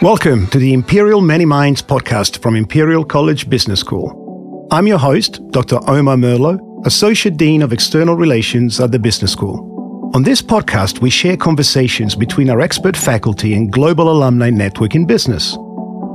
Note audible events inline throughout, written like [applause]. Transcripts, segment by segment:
Welcome to the Imperial Many Minds podcast from Imperial College Business School. I'm your host, Dr. Omar Merlo, Associate Dean of External Relations at the Business School. On this podcast, we share conversations between our expert faculty and global alumni network in business.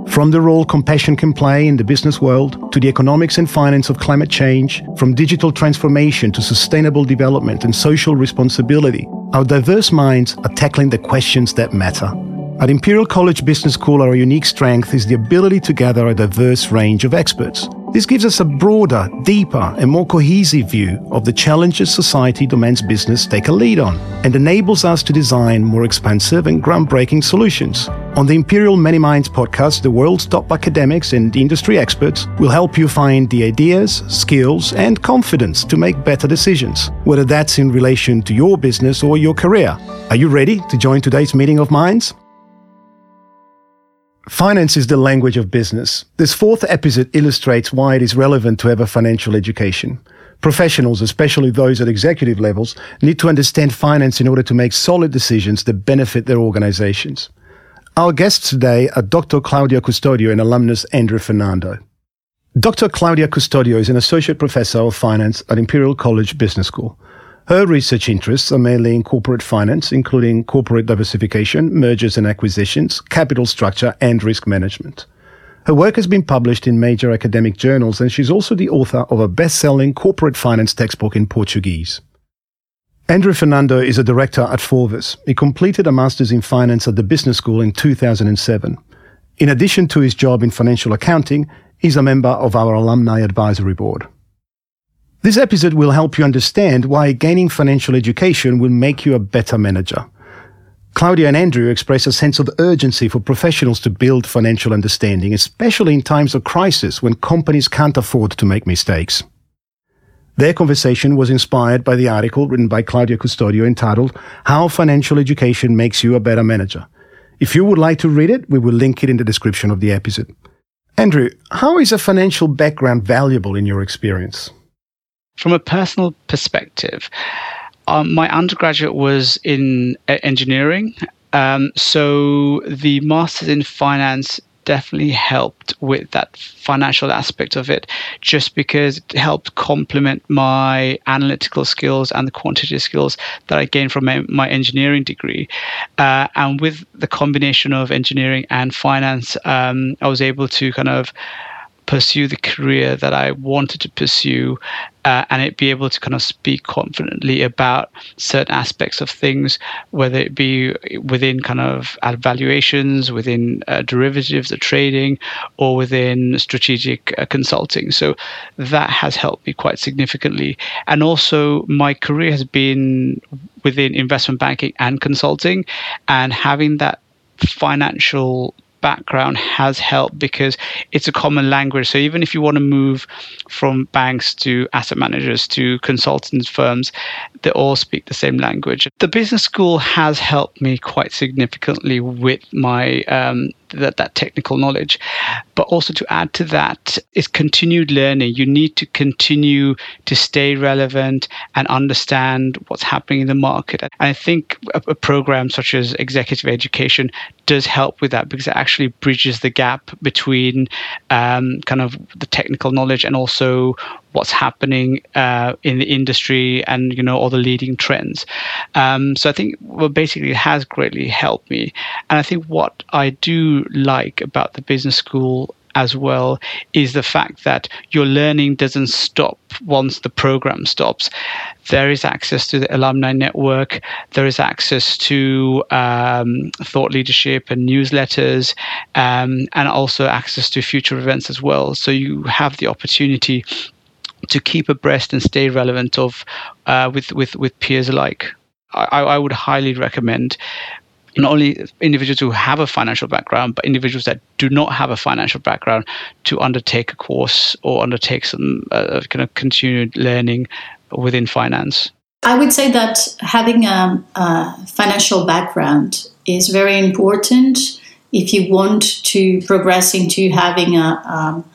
From the role compassion can play in the business world to the economics and finance of climate change, from digital transformation to sustainable development and social responsibility, our diverse minds are tackling the questions that matter. At Imperial College Business School, our unique strength is the ability to gather a diverse range of experts. This gives us a broader, deeper, and more cohesive view of the challenges society demands business take a lead on, and enables us to design more expansive and groundbreaking solutions. On the Imperial Many Minds podcast, the world's top academics and industry experts will help you find the ideas, skills, and confidence to make better decisions, whether that's in relation to your business or your career. Are you ready to join today's meeting of minds? Finance is the language of business. This fourth episode illustrates why it is relevant to have a financial education. Professionals, especially those at executive levels, need to understand finance in order to make solid decisions that benefit their organizations. Our guests today are Dr. Claudia Custodio and alumnus Andrew Fernando. Dr. Claudia Custodio is an associate professor of finance at Imperial College Business School. Her research interests are mainly in corporate finance, including corporate diversification, mergers and acquisitions, capital structure, and risk management. Her work has been published in major academic journals, and she's also the author of a best selling corporate finance textbook in Portuguese. Andrew Fernando is a director at Forvis. He completed a master's in finance at the business school in 2007. In addition to his job in financial accounting, he's a member of our alumni advisory board. This episode will help you understand why gaining financial education will make you a better manager. Claudia and Andrew express a sense of urgency for professionals to build financial understanding, especially in times of crisis when companies can't afford to make mistakes. Their conversation was inspired by the article written by Claudia Custodio entitled How Financial Education Makes You a Better Manager. If you would like to read it, we will link it in the description of the episode. Andrew, how is a financial background valuable in your experience? From a personal perspective, um, my undergraduate was in engineering. Um, so the master's in finance definitely helped with that financial aspect of it, just because it helped complement my analytical skills and the quantitative skills that I gained from my, my engineering degree. Uh, and with the combination of engineering and finance, um, I was able to kind of pursue the career that I wanted to pursue uh, and it be able to kind of speak confidently about certain aspects of things, whether it be within kind of valuations, within uh, derivatives or trading, or within strategic uh, consulting. So that has helped me quite significantly. And also, my career has been within investment banking and consulting, and having that financial background has helped because it's a common language. So even if you want to move from banks to asset managers to consultants firms, they all speak the same language. The business school has helped me quite significantly with my um, that, that technical knowledge. But also to add to that is continued learning. You need to continue to stay relevant and understand what's happening in the market. And I think a, a program such as executive education does help with that because it actually bridges the gap between um, kind of the technical knowledge and also what's happening uh, in the industry and you know all the leading trends. Um, so I think well basically it has greatly helped me, and I think what I do like about the business school as well is the fact that your learning doesn't stop once the program stops. There is access to the alumni network. There is access to um, thought leadership and newsletters, um, and also access to future events as well. So you have the opportunity to keep abreast and stay relevant of uh, with with with peers alike. I, I would highly recommend not only individuals who have a financial background, but individuals that do not have a financial background to undertake a course or undertake some uh, kind of continued learning within finance. I would say that having a, a financial background is very important if you want to progress into having a, um,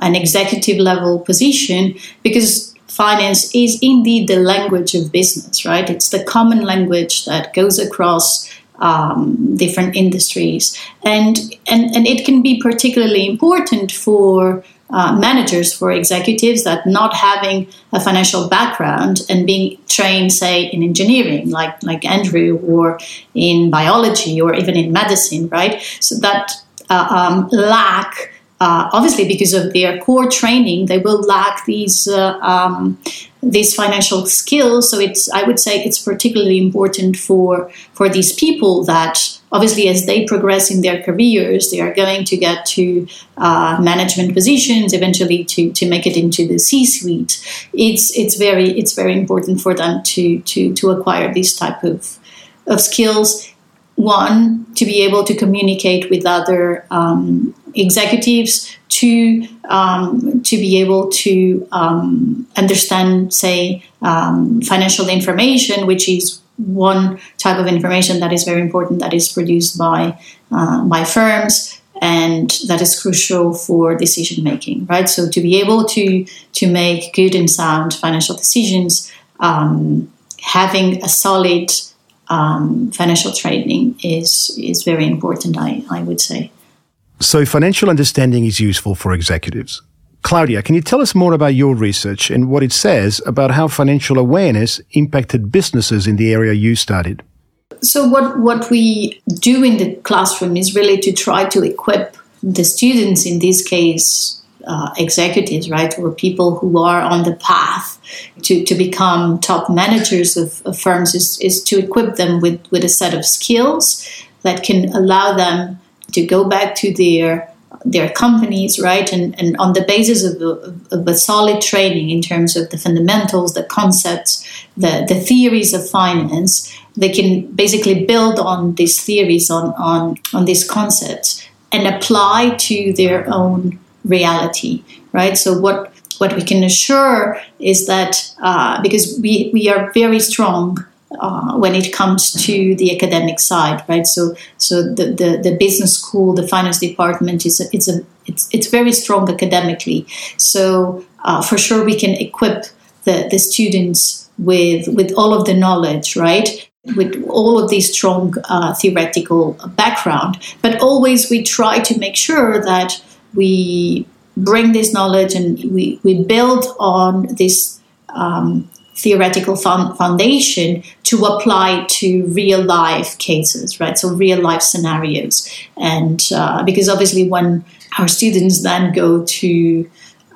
an executive level position because finance is indeed the language of business, right? It's the common language that goes across um, different industries, and, and and it can be particularly important for uh, managers, for executives that not having a financial background and being trained, say, in engineering, like like Andrew, or in biology, or even in medicine, right? So that uh, um, lack. Uh, obviously, because of their core training, they will lack these uh, um, these financial skills. So it's I would say it's particularly important for for these people that obviously as they progress in their careers, they are going to get to uh, management positions, eventually to to make it into the C-suite. It's it's very it's very important for them to to to acquire these type of of skills. One to be able to communicate with other um, executives to um, to be able to um, understand, say, um, financial information, which is one type of information that is very important that is produced by uh, by firms and that is crucial for decision making right? So to be able to to make good and sound financial decisions um, having a solid um, financial training is is very important I, I would say so financial understanding is useful for executives. Claudia, can you tell us more about your research and what it says about how financial awareness impacted businesses in the area you studied? So, what, what we do in the classroom is really to try to equip the students, in this case, uh, executives, right, or people who are on the path to, to become top managers of, of firms, is, is to equip them with, with a set of skills that can allow them to go back to their their companies, right? And, and on the basis of a, of a, solid training in terms of the fundamentals, the concepts, the, the theories of finance, they can basically build on these theories, on, on, on these concepts, and apply to their own reality, right? So, what, what we can assure is that uh, because we, we are very strong uh, when it comes to the academic side, right? So, so the, the, the business school, the finance department is a, it's a it's it's very strong academically. So, uh, for sure, we can equip the, the students with with all of the knowledge, right? With all of this strong uh, theoretical background, but always we try to make sure that we bring this knowledge and we, we build on this um, theoretical foundation to apply to real life cases, right? So real life scenarios, and uh, because obviously when our students then go to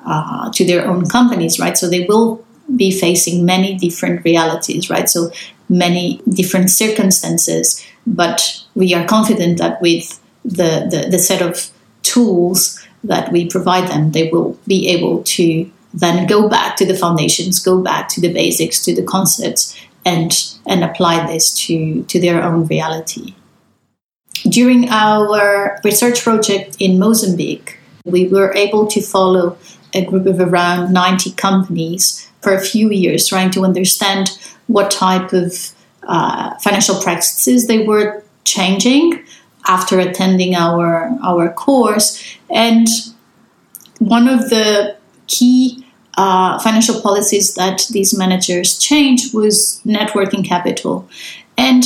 uh, to their own companies, right? So they will be facing many different realities, right? So many different circumstances, but we are confident that with the, the, the set of tools that we provide them, they will be able to then go back to the foundations, go back to the basics, to the concepts, and and apply this to to their own reality. During our research project in Mozambique, we were able to follow a group of around 90 companies for a few years, trying to understand what type of uh, financial practices they were changing after attending our our course. And one of the key uh, financial policies that these managers change was net working capital. And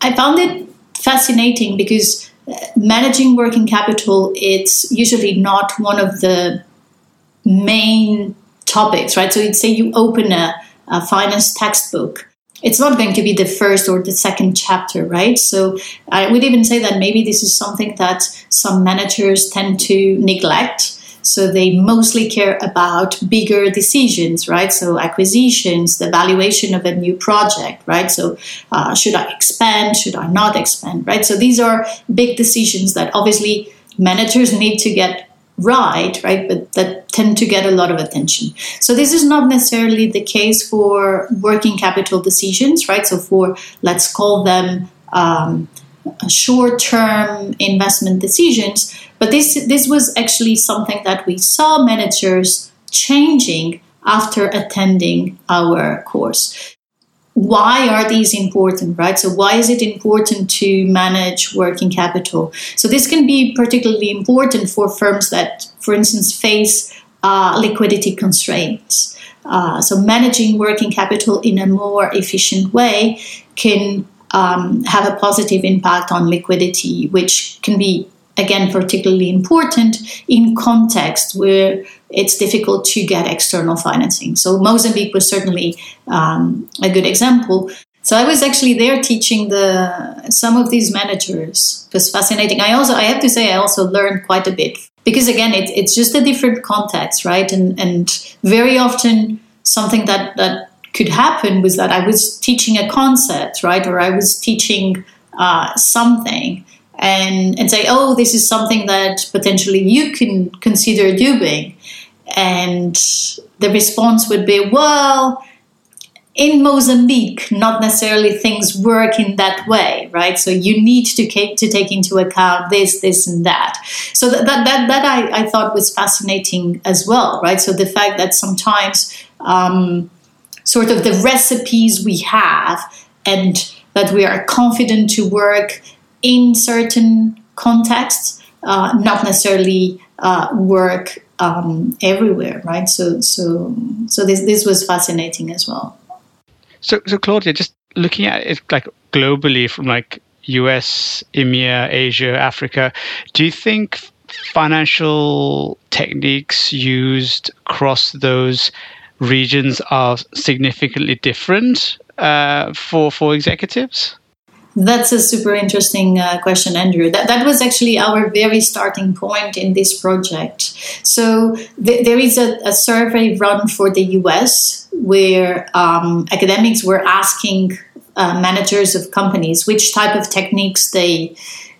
I found it fascinating because uh, managing working capital it's usually not one of the main topics, right? So, say you open a, a finance textbook it's not going to be the first or the second chapter, right? So I would even say that maybe this is something that some managers tend to neglect so they mostly care about bigger decisions, right? So acquisitions, the valuation of a new project, right? So uh, should I expand? Should I not expand, right? So these are big decisions that obviously managers need to get right, right? But that tend to get a lot of attention. So this is not necessarily the case for working capital decisions, right? So for let's call them um, short-term investment decisions but this this was actually something that we saw managers changing after attending our course. Why are these important, right? So, why is it important to manage working capital? So, this can be particularly important for firms that, for instance, face uh, liquidity constraints. Uh, so, managing working capital in a more efficient way can um, have a positive impact on liquidity, which can be again particularly important in context where it's difficult to get external financing. So Mozambique was certainly um, a good example. So I was actually there teaching the some of these managers. It was fascinating. I also I have to say I also learned quite a bit because again it, it's just a different context, right? And and very often something that that could happen was that I was teaching a concept, right, or I was teaching uh, something and and say, oh, this is something that potentially you can consider doing, and the response would be, well, in Mozambique, not necessarily things work in that way, right? So you need to to take into account this, this, and that. So that that that, that I, I thought was fascinating as well, right? So the fact that sometimes um, sort of the recipes we have and that we are confident to work in certain contexts, uh, not necessarily uh, work um, everywhere, right? So, so, so this this was fascinating as well. So, so Claudia, just looking at it like globally from like US, EMEA, Asia, Africa, do you think financial techniques used across those regions are significantly different uh, for for executives? That's a super interesting uh, question, Andrew. That, that was actually our very starting point in this project. So th- there is a, a, survey run for the US where um, academics were asking uh, managers of companies which type of techniques they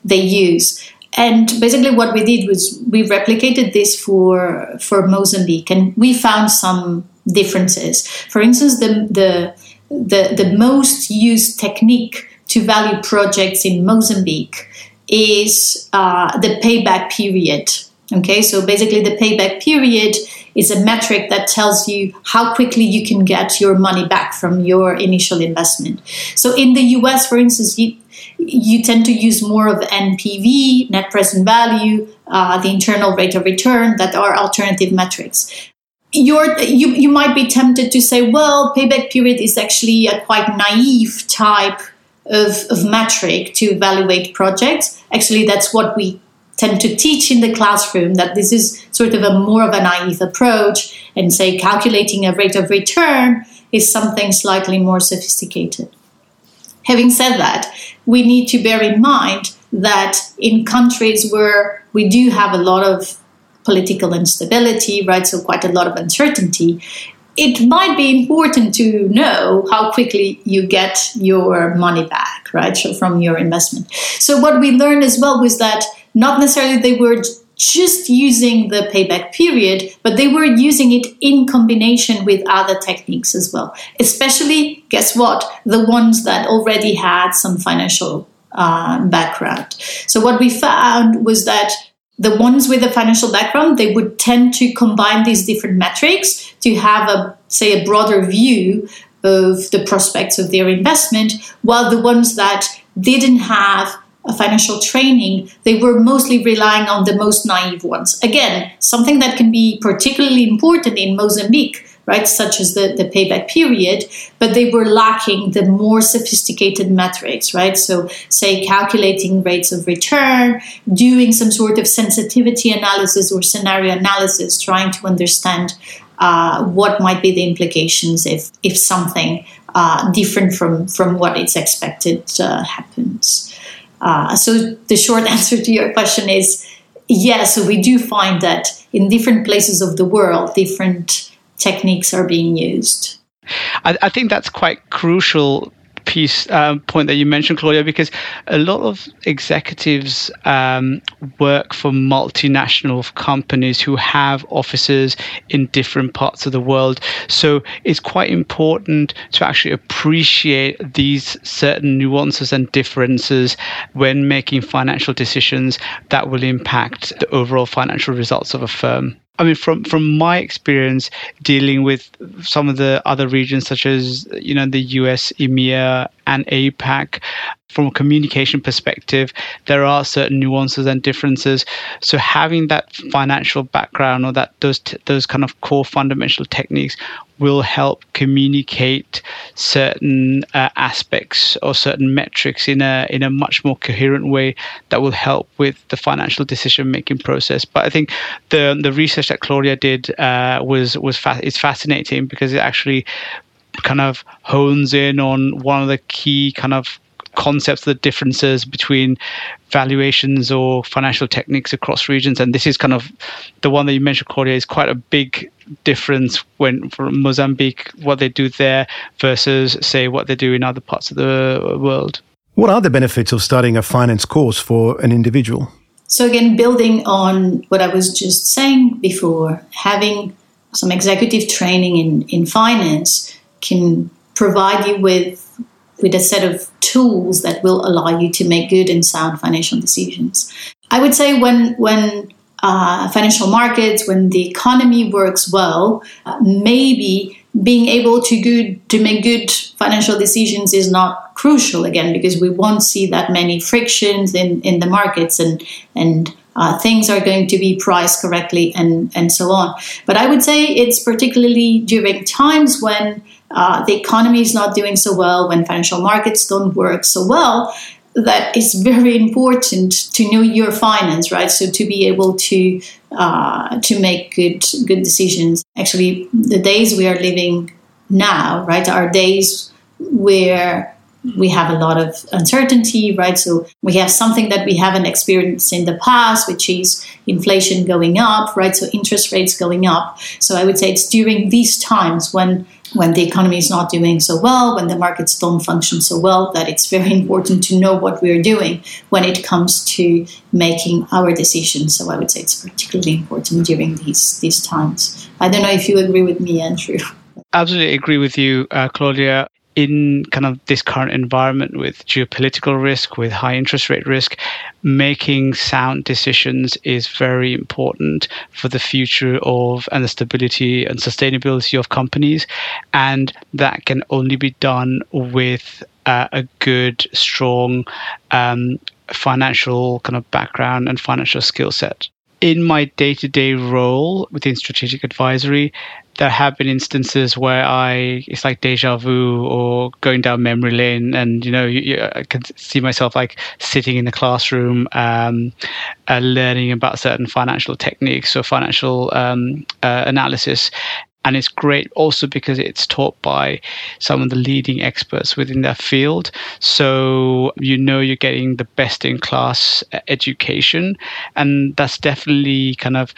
they use. And basically, what we did was we replicated this for for Mozambique, and we found some differences. For instance, the the the, the most used technique to value projects in Mozambique is uh, the payback period. Okay, so basically, the payback period is a metric that tells you how quickly you can get your money back from your initial investment. So, in the US, for instance, you, you tend to use more of NPV, net present value, uh, the internal rate of return, that are alternative metrics. You're, you, you might be tempted to say, well, payback period is actually a quite naive type of, of metric to evaluate projects. Actually, that's what we tend to teach in the classroom that this is sort of a more of a naive approach and say calculating a rate of return is something slightly more sophisticated. Having said that, we need to bear in mind that in countries where we do have a lot of political instability, right, so quite a lot of uncertainty, it might be important to know how quickly you get your money back, right? So from your investment. So what we learned as well was that not necessarily they were just using the payback period, but they were using it in combination with other techniques as well. Especially, guess what? The ones that already had some financial uh, background. So what we found was that the ones with a financial background they would tend to combine these different metrics to have a say a broader view of the prospects of their investment while the ones that didn't have a financial training they were mostly relying on the most naive ones. Again something that can be particularly important in mozambique right, such as the, the payback period, but they were lacking the more sophisticated metrics, right? So, say, calculating rates of return, doing some sort of sensitivity analysis or scenario analysis, trying to understand uh, what might be the implications if, if something uh, different from, from what it's expected uh, happens. Uh, so, the short [laughs] answer to your question is yes, so we do find that in different places of the world, different techniques are being used. I, I think that's quite crucial piece um, point that you mentioned, Claudia, because a lot of executives um, work for multinational companies who have offices in different parts of the world. So it's quite important to actually appreciate these certain nuances and differences when making financial decisions that will impact the overall financial results of a firm. I mean, from from my experience dealing with some of the other regions, such as you know the US, EMEA, and APAC, from a communication perspective, there are certain nuances and differences. So having that financial background or that those t- those kind of core fundamental techniques will help communicate certain uh, aspects or certain metrics in a in a much more coherent way that will help with the financial decision making process. But I think the the research that Claudia did uh, was was fa- is fascinating because it actually kind of hones in on one of the key kind of concepts, the differences between valuations or financial techniques across regions. And this is kind of the one that you mentioned, Claudia, is quite a big difference when from Mozambique, what they do there versus, say, what they do in other parts of the world. What are the benefits of studying a finance course for an individual? So, again, building on what I was just saying before, having some executive training in, in finance can provide you with with a set of tools that will allow you to make good and sound financial decisions. I would say when when uh, financial markets, when the economy works well, uh, maybe being able to good to make good financial decisions is not crucial again because we won't see that many frictions in, in the markets and and uh, things are going to be priced correctly and and so on. But I would say it's particularly during times when uh, the economy is not doing so well, when financial markets don't work so well, that it's very important to know your finance, right? So to be able to uh, to make good good decisions. Actually, the days we are living now, right, are days where we have a lot of uncertainty, right? So we have something that we haven't experienced in the past, which is inflation going up, right? So interest rates going up. So I would say it's during these times when when the economy is not doing so well, when the markets don't function so well, that it's very important to know what we're doing when it comes to making our decisions. So I would say it's particularly important during these these times. I don't know if you agree with me, Andrew. Absolutely agree with you, uh, Claudia in kind of this current environment with geopolitical risk, with high interest rate risk, making sound decisions is very important for the future of and the stability and sustainability of companies. And that can only be done with uh, a good, strong um, financial kind of background and financial skill set in my day to day role within strategic advisory, there have been instances where I it's like deja vu or going down memory lane, and you know you, you, I can see myself like sitting in the classroom, um, uh, learning about certain financial techniques or financial um, uh, analysis, and it's great also because it's taught by some of the leading experts within their field. So you know you're getting the best in class education, and that's definitely kind of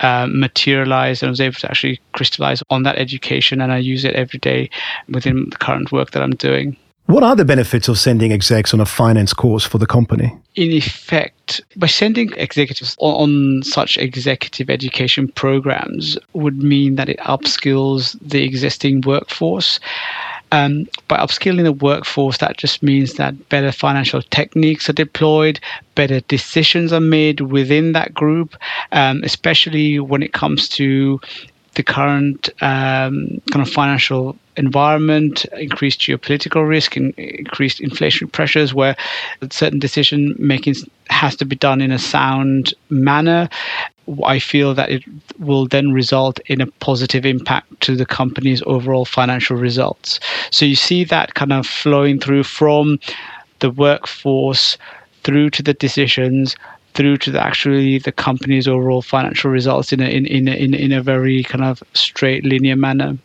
uh, materialized and I was able to actually crystallize on that education, and I use it every day within the current work that I'm doing. What are the benefits of sending execs on a finance course for the company? In effect, by sending executives on, such executive education programs would mean that it upskills the existing workforce. Um, by upskilling the workforce, that just means that better financial techniques are deployed, better decisions are made within that group, um, especially when it comes to the current um, kind of financial environment, increased geopolitical risk, and increased inflationary pressures, where certain decision making has to be done in a sound manner. I feel that it will then result in a positive impact to the company's overall financial results. So you see that kind of flowing through from the workforce through to the decisions through to the, actually the company's overall financial results in a, in, in, in, in a very kind of straight linear manner.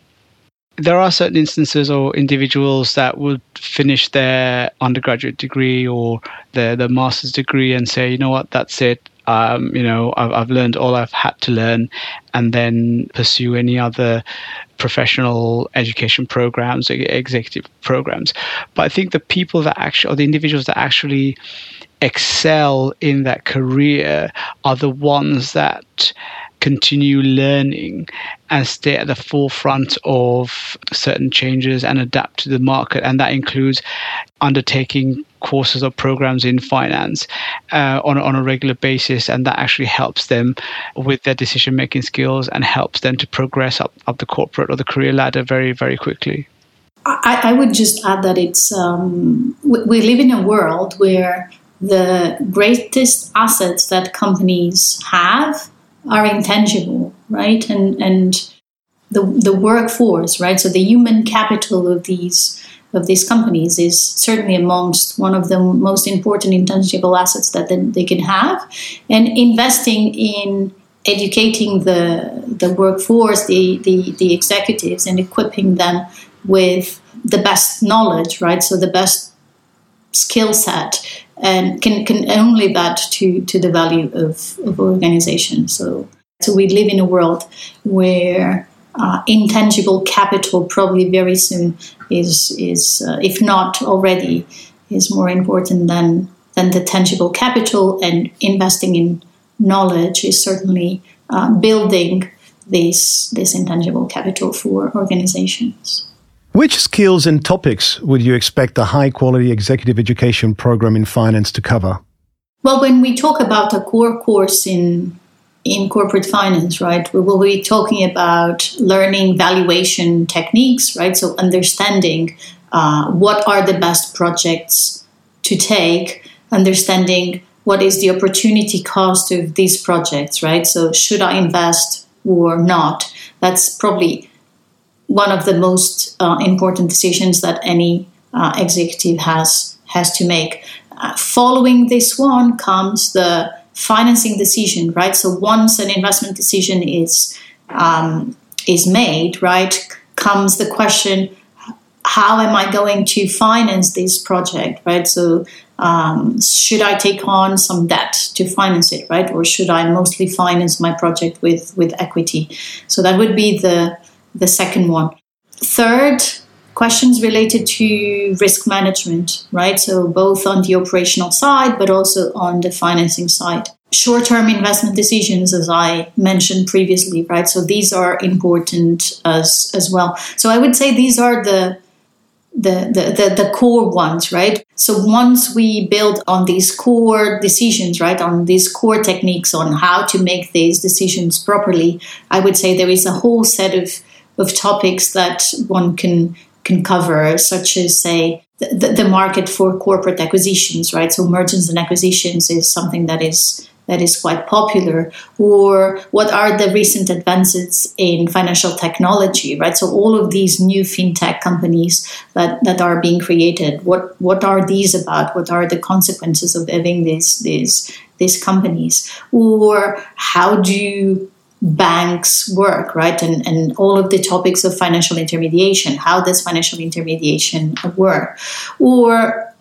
There are certain instances or individuals that would finish their undergraduate degree or their, their master's degree and say, you know what, that's it. Um, you know, I've, I've learned all I've had to learn, and then pursue any other professional education programs, executive programs. But I think the people that actually, or the individuals that actually excel in that career are the ones that continue learning and stay at the forefront of certain changes and adapt to the market. And that includes undertaking courses or programs in finance uh, on, on a regular basis. And that actually helps them with their decision making skills and helps them to progress up, up the corporate or the career ladder very, very quickly. I, I, would just add that it's um, we, we live in a world where the greatest assets that companies have are intangible, right? And and the the workforce, right? So the human capital of these of these companies is certainly amongst one of the most important intangible assets that they can have, and investing in educating the the workforce, the the, the executives, and equipping them with the best knowledge, right? So the best skill set and can, can only add to, to the value of, of organization. So, so we live in a world where uh, intangible capital probably very soon is, is uh, if not already, is more important than, than the tangible capital and investing in knowledge is certainly uh, building this, this intangible capital for organizations. Which skills and topics would you expect a high quality executive education program in finance to cover? Well, when we talk about a core course in in corporate finance, right, we will be talking about learning valuation techniques, right? So understanding uh, what are the best projects to take, understanding what is the opportunity cost of these projects, right? So should I invest or not? That's probably one of the most uh, important decisions that any uh, executive has has to make. Uh, following this one comes the financing decision, right? So once an investment decision is um, is made, right, comes the question: How am I going to finance this project, right? So um, should I take on some debt to finance it, right, or should I mostly finance my project with with equity? So that would be the the second one. Third, questions related to risk management, right? So both on the operational side, but also on the financing side. Short term investment decisions, as I mentioned previously, right? So these are important as, as well. So I would say these are the the, the, the, the, core ones, right? So once we build on these core decisions, right, on these core techniques on how to make these decisions properly, I would say there is a whole set of of topics that one can can cover, such as say the, the market for corporate acquisitions, right? So mergers and acquisitions is something that is that is quite popular. Or what are the recent advances in financial technology right? So all of these new fintech companies that, that are being created what what are these about? What are the consequences of having these these these companies? Or how do banks work, right? And, and all of the topics of financial intermediation. How does financial intermediation work? Or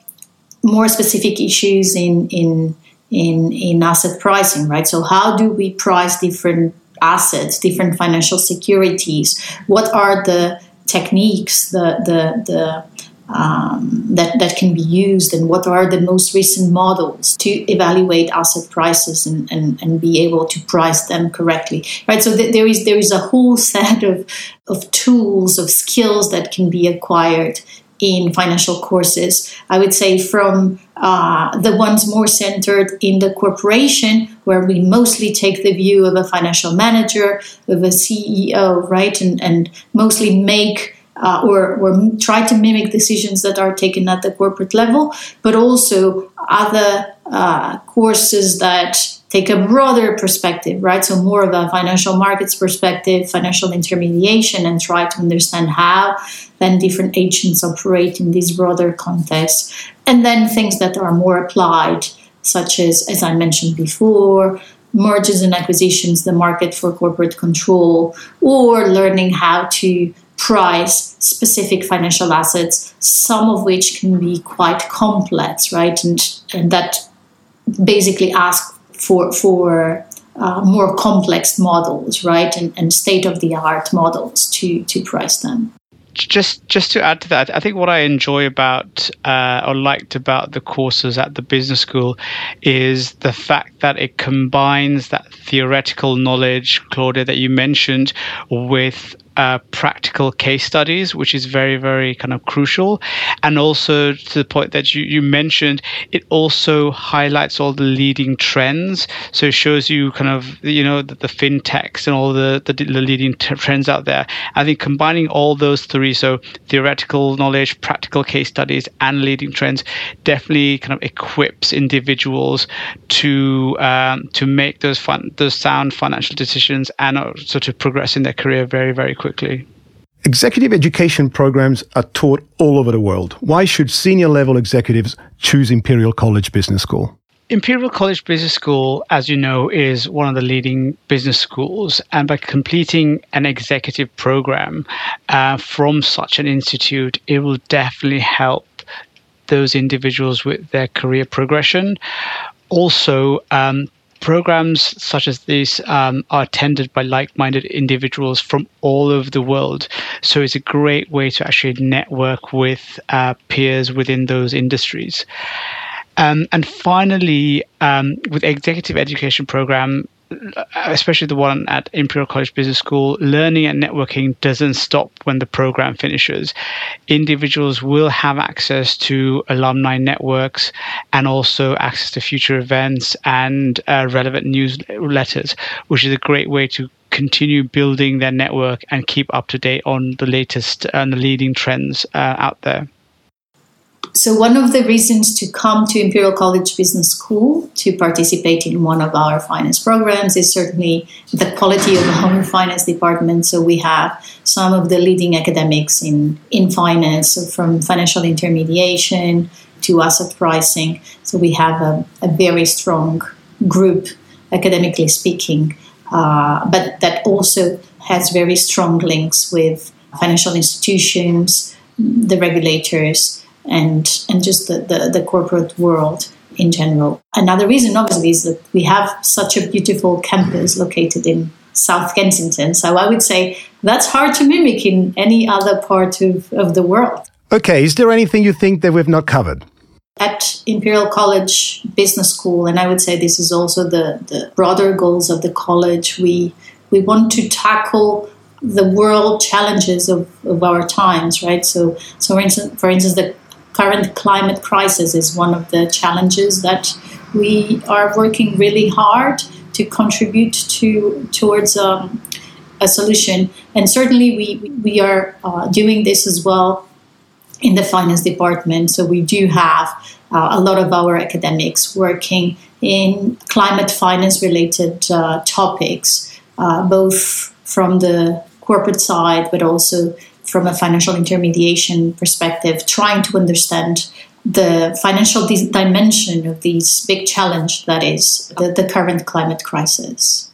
more specific issues in, in, in, in asset pricing, right? So, how do we price different assets, different financial securities? What are the techniques, the, the, the um, that, that can be used and what are the most recent models to evaluate asset prices and, and, and be able to price them correctly right? So th- there is there is a whole [laughs] set of, of tools of skills that can be acquired in financial courses. I would say from uh, the ones more centered in the corporation where we mostly take the view of a financial manager of a ceo right? And, and mostly make uh, or, or try to mimic decisions that are taken at the corporate level, but also other uh, courses that take a broader perspective, right? So, more of a financial markets perspective, financial intermediation, and try to understand how then different agents operate in these broader contexts. And then things that are more applied, such as, as I mentioned before, mergers and acquisitions, the market for corporate control, or learning how to price specific financial assets, some of which can be quite complex, right? And and that basically ask for for uh, more complex models, right? And, and state of the art models to to price them just just to add to that, I think what I enjoy about uh, or liked about the courses at the business school is the fact that it combines that theoretical knowledge, Claudia, that you mentioned, with uh, practical case studies, which is very, very kind of crucial. And also to the point that you, you mentioned, it also highlights all the leading trends. So it shows you kind of, you know, the, the fintechs and all the, the, the leading t- trends out there. I think combining all those three, so theoretical knowledge, practical case studies, and leading trends, definitely kind of equips individuals to um, to make those fun, those sound financial decisions and also to progress in their career very, very quickly quickly. Executive education programs are taught all over the world. Why should senior level executives choose Imperial College Business School? Imperial College Business School, as you know, is one of the leading business schools. And by completing an executive program uh, from such an institute, it will definitely help those individuals with their career progression. Also, um, programs such as these um, are attended by like-minded individuals from all over the world. So it's a great way to actually network with uh, peers within those industries. Um, and finally um, with executive education program especially the one at Imperial College Business School, learning and networking doesn't stop when the program finishes. Individuals will have access to alumni networks and also access to future events and uh, relevant newsletters, which is a great way to continue building their network and keep up to date on the latest and the leading trends uh, out there. So, one of the reasons to come to Imperial College Business School to participate in one of our finance programs is certainly the quality of our [laughs] finance department. So, we have some of the leading academics in, in finance, so from financial intermediation to asset pricing. So, we have a, a very strong group, academically speaking, uh, but that also has very strong links with financial institutions, the regulators and and just the, the, the corporate world in general. Another reason, obviously, is that we have such a beautiful campus located in South Kensington. So I would say that's hard to mimic in any other part of, of the world. Okay, is there anything you think that we've not covered? At Imperial College Business School, and I would say this is also the, the broader goals of the college, we we want to tackle the world challenges of, of our times, right? So, so for instance, for instance, the current climate crisis is one of the challenges that we are working really hard to contribute to towards um, a solution. And certainly, we we are uh, doing this as well in the finance department. So we do have uh, a lot of our academics working in climate finance related uh, topics, uh, both from the corporate side, but also from a financial intermediation perspective, trying to understand the financial dimension of this big challenge that is the, the current climate crisis.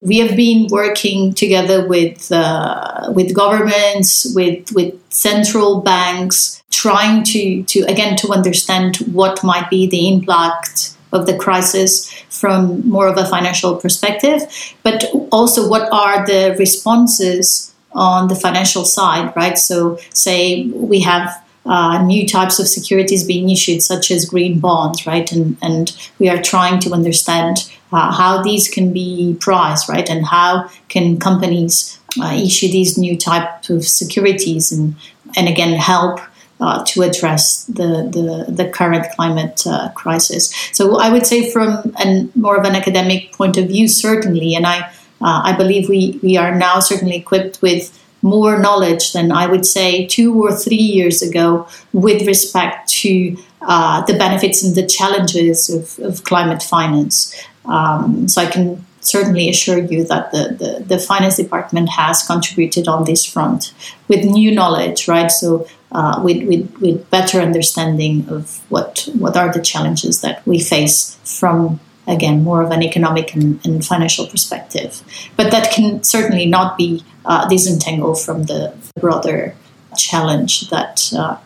We have been working together with uh, with governments, with with central banks, trying to to again to understand what might be the impact of the crisis from more of a financial perspective, but also what are the responses on the financial side, right? So, say we have uh, new types of securities being issued, such as green bonds, right? And, and we are trying to understand uh, how these can be priced, right? And how can companies uh, issue these new type of securities and, and again, help uh, to address the, the, the current climate uh, crisis. So I would say from an, more of an academic point of view, certainly, and I uh, I believe we, we are now certainly equipped with more knowledge than I would say two or three years ago with respect to uh, the benefits and the challenges of, of climate finance. Um, so I can certainly assure you that the, the, the, finance department has contributed on this front with new knowledge, right? So uh, with, with, with better understanding of what, what are the challenges that we face from again more of an economic and, and financial perspective. But that can certainly not be uh, disentangled from the broader challenge that uh,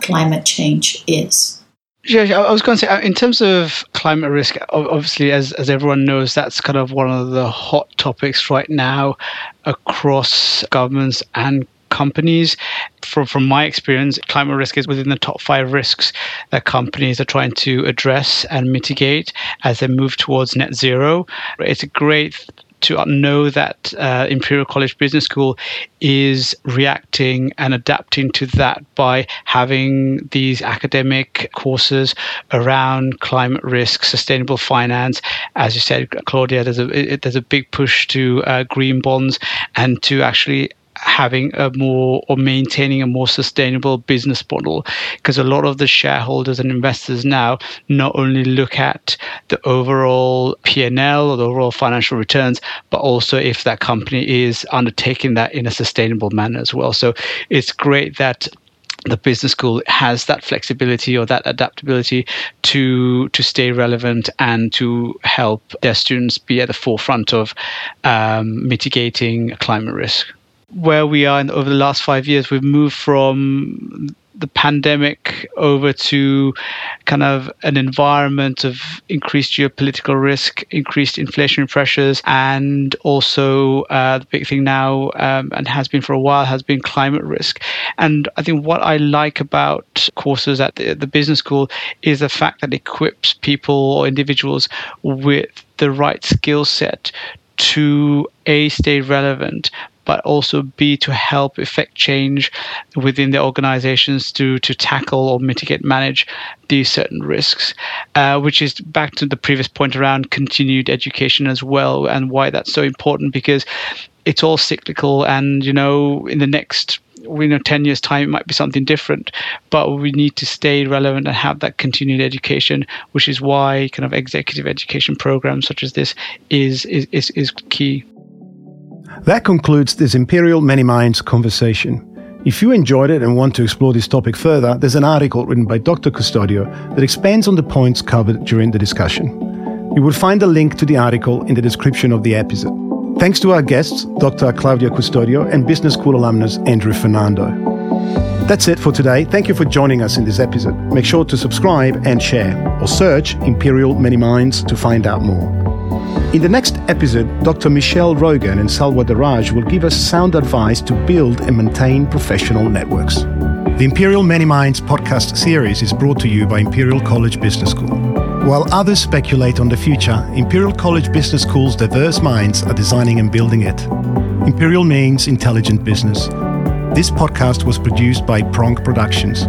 climate change is. Yeah, I was going to say, uh, in terms of climate risk, obviously, as, as everyone knows, that's kind of one of the hot topics right now across governments and companies. From from my experience, climate risk is within the top five risks that companies are trying to address and mitigate as they move towards net zero. It's a great to know that uh, Imperial College Business School is reacting and adapting to that by having these academic courses around climate risk, sustainable finance. As you said, Claudia, there's a there's a big push to uh, green bonds and to actually having a more or maintaining a more sustainable business model because a lot of the shareholders and investors now not only look at the overall P&L or the overall financial returns but also if that company is undertaking that in a sustainable manner as well. So it's great that the business school has that flexibility or that adaptability to to stay relevant and to help their students be at the forefront of um, mitigating climate risk where we are in, over the last five years, we've moved from the pandemic over to kind of an environment of increased geopolitical risk, increased inflationary pressures, and also uh, the big thing now, um, and has been for a while, has been climate risk. And I think what I like about courses at the, the business school is the fact that it equips people or individuals with the right skill set to a stay relevant but also B to help effect change within the organizations to to tackle or mitigate, manage these certain risks, uh, which is back to the previous point around continued education as well, and why that's so important because it's all cyclical, and you know in the next we know 10 years time it might be something different but we need to stay relevant and have that continued education which is why kind of executive education programs such as this is is is, is key that concludes this Imperial Many Minds conversation. If you enjoyed it and want to explore this topic further, there's an article written by Dr. Custodio that expands on the points covered during the discussion. You will find a link to the article in the description of the episode. Thanks to our guests, Dr. Claudia Custodio and Business School alumnus Andrew Fernando. That's it for today. Thank you for joining us in this episode. Make sure to subscribe and share, or search Imperial Many Minds to find out more. In the next episode, Dr. Michelle Rogan and Salwa Daraj will give us sound advice to build and maintain professional networks. The Imperial Many Minds podcast series is brought to you by Imperial College Business School. While others speculate on the future, Imperial College Business School's diverse minds are designing and building it. Imperial means intelligent business. This podcast was produced by Pronk Productions.